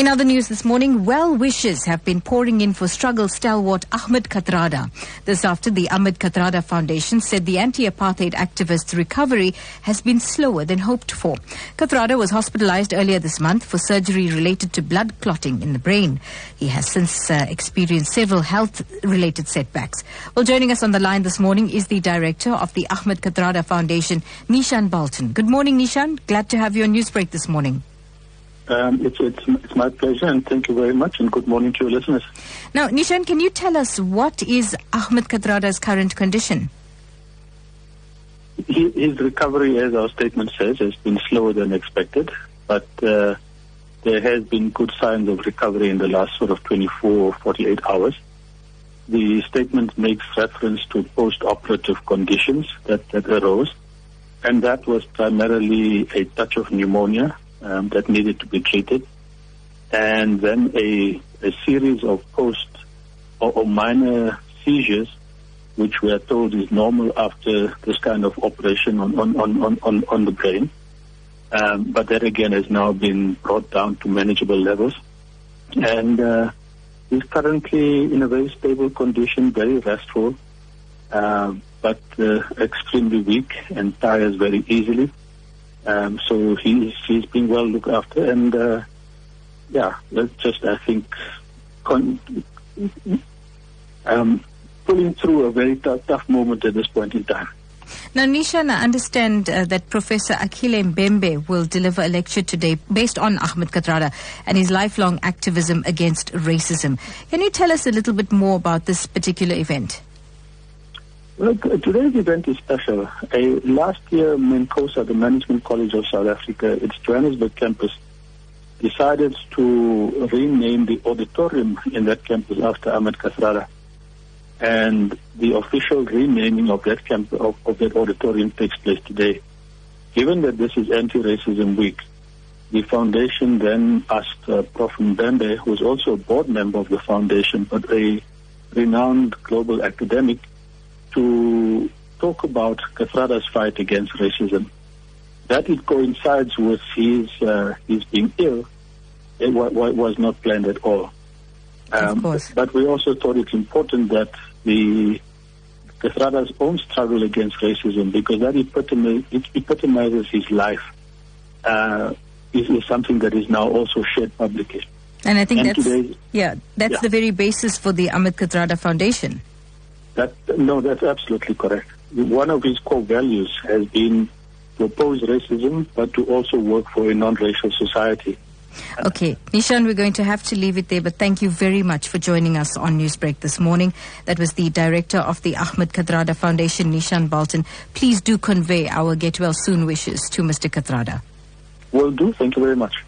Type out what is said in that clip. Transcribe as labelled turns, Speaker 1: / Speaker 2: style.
Speaker 1: In other news this morning, well wishes have been pouring in for struggle stalwart Ahmed Kathrada. This after the Ahmed Kathrada Foundation said the anti-apartheid activist's recovery has been slower than hoped for. Kathrada was hospitalized earlier this month for surgery related to blood clotting in the brain. He has since uh, experienced several health-related setbacks. Well, joining us on the line this morning is the director of the Ahmed Kathrada Foundation, Neeshan Balton. Good morning, Neeshan. Glad to have you on Newsbreak this morning.
Speaker 2: Um, it's, it's, it's my pleasure and thank you very much and good morning to your listeners.
Speaker 1: Now, Neeshan, can you tell us what is Ahmed Kathrada's current condition?
Speaker 2: He, his recovery, as our statement says, has been slower than expected, but uh, there has been good signs of recovery in the last sort of 24 or 48 hours. The statement makes reference to post-operative conditions that, that arose, and that was primarily a touch of pneumonia um, that needed to be treated, and then a, a series of post or, or, minor seizures, which we are told is normal after this kind of operation on, on, on, on, on the brain. Um, but that again has now been brought down to manageable levels. And uh, he's currently in a very stable condition, very restful, uh, but uh, extremely weak and tires very easily. Um, so he's he's being well looked after, and uh, yeah, let's just I think con- um, pulling through a very t- tough moment at this point in time.
Speaker 1: Now, Neeshan, I understand uh, that Professor Achille Mbembe will deliver a lecture today based on Ahmed Kathrada and his lifelong activism against racism. Can you tell us a little bit more about this particular event?
Speaker 2: Well, today's event is special. Uh, last year, MANCOSA, the Management College of South Africa, its Johannesburg campus, decided to rename the auditorium in that campus after Ahmed Kathrada. And the official renaming of that camp of, of that auditorium takes place today. Given that this is Anti-Racism Week, the foundation then asked uh, Prof. Mbembe, who is also a board member of the foundation, but a renowned global academic, to talk about Kathrada's fight against racism. That it coincides with his uh, his being ill, it was not planned at all.
Speaker 1: Um, of course.
Speaker 2: But we also thought it's important that the Kathrada's own struggle against racism, because that epitomi- it epitomizes his life, uh, is, is, something that is now also shared publicly.
Speaker 1: And I think and that's today, yeah, that's yeah. the very basis for the Ahmed Kathrada Foundation.
Speaker 2: That, no, that's absolutely correct. One of his core values has been to oppose racism, but to also work for a non-racial society.
Speaker 1: Okay, Neeshan, we're going to have to leave it there, but thank you very much for joining us on Newsbreak this morning. That was the director of the Ahmed Kathrada Foundation, Neeshan Balton. Please do convey our get well soon wishes to Mr. Kathrada.
Speaker 2: Will do. Thank you very much.